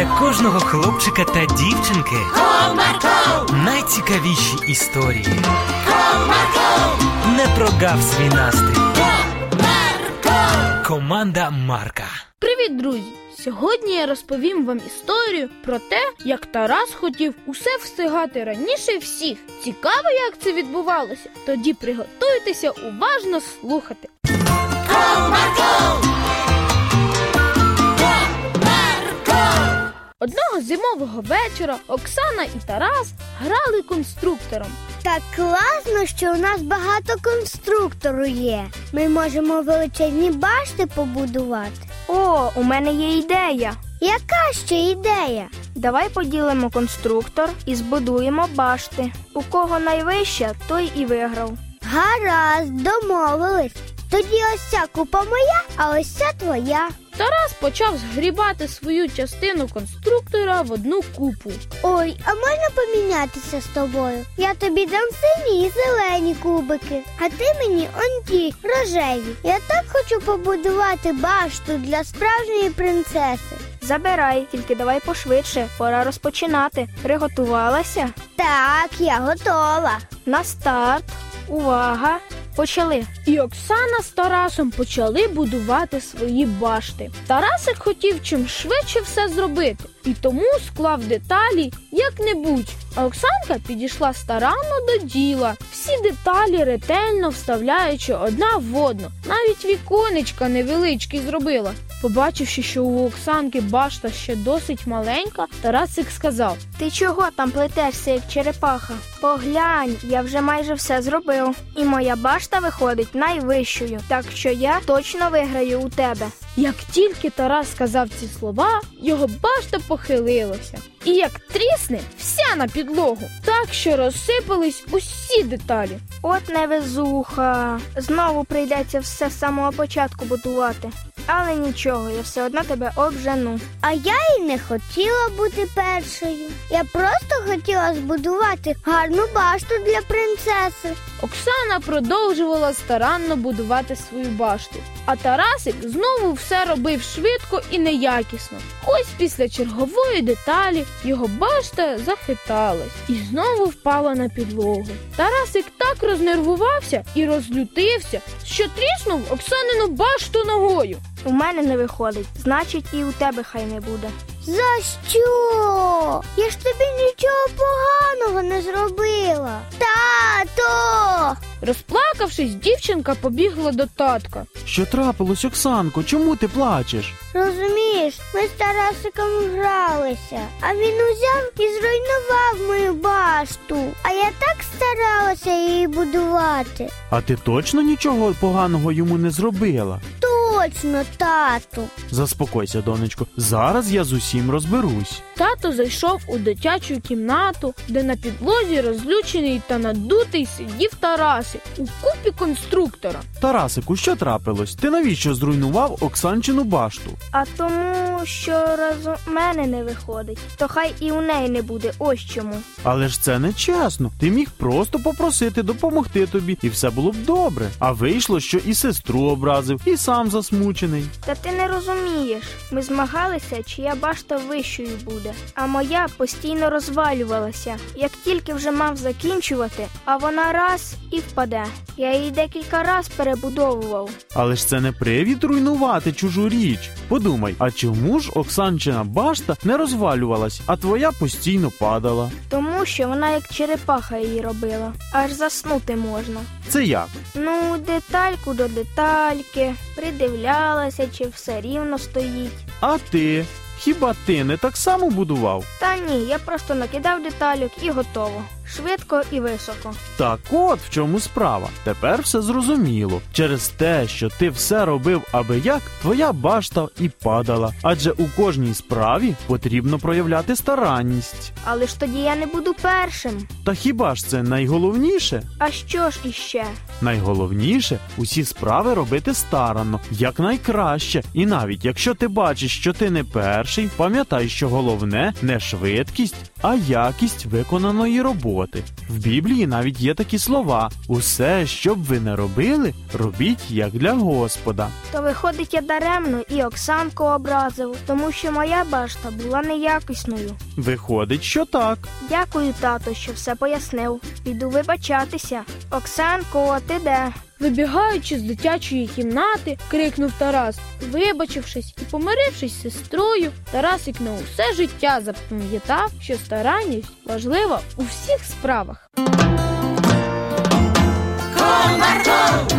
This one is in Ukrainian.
для кожного хлопчика та дівчинки Comarco, найцікавіші історії. Comarco, Не прогав свій настрій. Comarco. Команда Марка. Привіт, друзі! Сьогодні я розповім вам історію про те, як Тарас хотів усе встигати раніше всіх. Цікаво, як це відбувалося. Тоді приготуйтеся уважно слухати. Одного зимового вечора Оксана і Тарас грали конструктором. Так класно, що у нас багато конструктору є. Ми можемо величезні башти побудувати. О, у мене є ідея. Яка ще ідея? Давай поділимо конструктор і збудуємо башти. У кого найвища, той і виграв. Гаразд, домовились. Тоді ось ця купа моя, а ось ця твоя. Тарас почав згрібати свою частину конструктора в одну купу. Ой, а можна помінятися з тобою? Я тобі дам сині і зелені кубики, а ти мені он ті рожеві. Я так хочу побудувати башту для справжньої принцеси. Забирай, тільки давай пошвидше, пора розпочинати. Приготувалася? Так, я готова. На старт. Увага! Почали. І Оксана з Тарасом почали будувати свої башти. Тарасик хотів чим швидше все зробити, і тому склав деталі як-небудь. А Оксанка підійшла старанно до діла, всі деталі ретельно вставляючи одна в одну. Навіть віконечка невеличкі зробила. Побачивши, що у Оксанки башта ще досить маленька, Тарасик сказав: Ти чого там плетешся, як черепаха? Поглянь, я вже майже все зробив. І моя башта виходить найвищою, так що я точно виграю у тебе. Як тільки Тарас сказав ці слова, його башта похилилася. І як трісне вся на підлогу, так що розсипались усі деталі. От невезуха. Знову прийдеться все з самого початку будувати. Але нічого, я все одно тебе обжену. А я й не хотіла бути першою. Я просто хотіла збудувати гарну башту для принцеси. Оксана продовжувала старанно будувати свою башту, а Тарасик знову все робив швидко і неякісно. Ось після чергової деталі його башта захиталась і знову впала на підлогу. Тарасик так рознервувався і розлютився, що тріснув Оксанину башту ногою. У мене не виходить, значить, і у тебе хай не буде. За що? Я ж тобі нічого поганого не зробила. Тато! Розплакавшись, дівчинка побігла до татка. Що трапилось, Оксанко? Чому ти плачеш? Розумієш, ми з Тарасиком гралися, а він узяв і зруйнував мою башту. А я так старалася її будувати. А ти точно нічого поганого йому не зробила? Точно, тату. Заспокойся, донечко. Зараз я з усім розберусь. Тато зайшов у дитячу кімнату, де на підлозі розлючений та надутий сидів Тарасик у купі конструктора. Тарасику, що трапилось? Ти навіщо зруйнував Оксанчину башту? А тому, що раз у мене не виходить, то хай і у неї не буде. Ось чому. Але ж це не чесно. Ти міг просто попросити допомогти тобі, і все було б добре. А вийшло, що і сестру образив, і сам засмучений. Та ти не розумієш. Ми змагалися, чия башта вищою буде. А моя постійно розвалювалася. Як тільки вже мав закінчувати, а вона раз і впаде. Я її декілька раз перебудовував. Але ж це не привід руйнувати чужу річ. Подумай, а чому ж Оксанчина башта не розвалювалась, а твоя постійно падала? Тому що вона як черепаха її робила. Аж заснути можна. Це як? Ну, детальку до детальки, придивлялася, чи все рівно стоїть. А ти? Хіба ти не так само будував? Та ні, я просто накидав деталюк і готово. Швидко і високо. Так от в чому справа. Тепер все зрозуміло. Через те, що ти все робив аби як, твоя башта і падала. Адже у кожній справі потрібно проявляти старанність. Але ж тоді я не буду першим. Та хіба ж це найголовніше? А що ж іще? Найголовніше усі справи робити старанно, якнайкраще. І навіть якщо ти бачиш, що ти не перший, пам'ятай, що головне не швидкість, а якість виконаної роботи. В Біблії навіть є такі слова: усе, що б ви не робили, робіть як для Господа. То виходить, я даремно і Оксанку образив, тому що моя башта була неякісною. Виходить, що так. Дякую, тато, що все пояснив. Піду вибачатися. Оксанко, ти де? Вибігаючи з дитячої кімнати, крикнув Тарас. Вибачившись і помирившись з сестрою, Тарасик на усе життя запам'ятав, що старанність важлива у всіх справах. Комарко,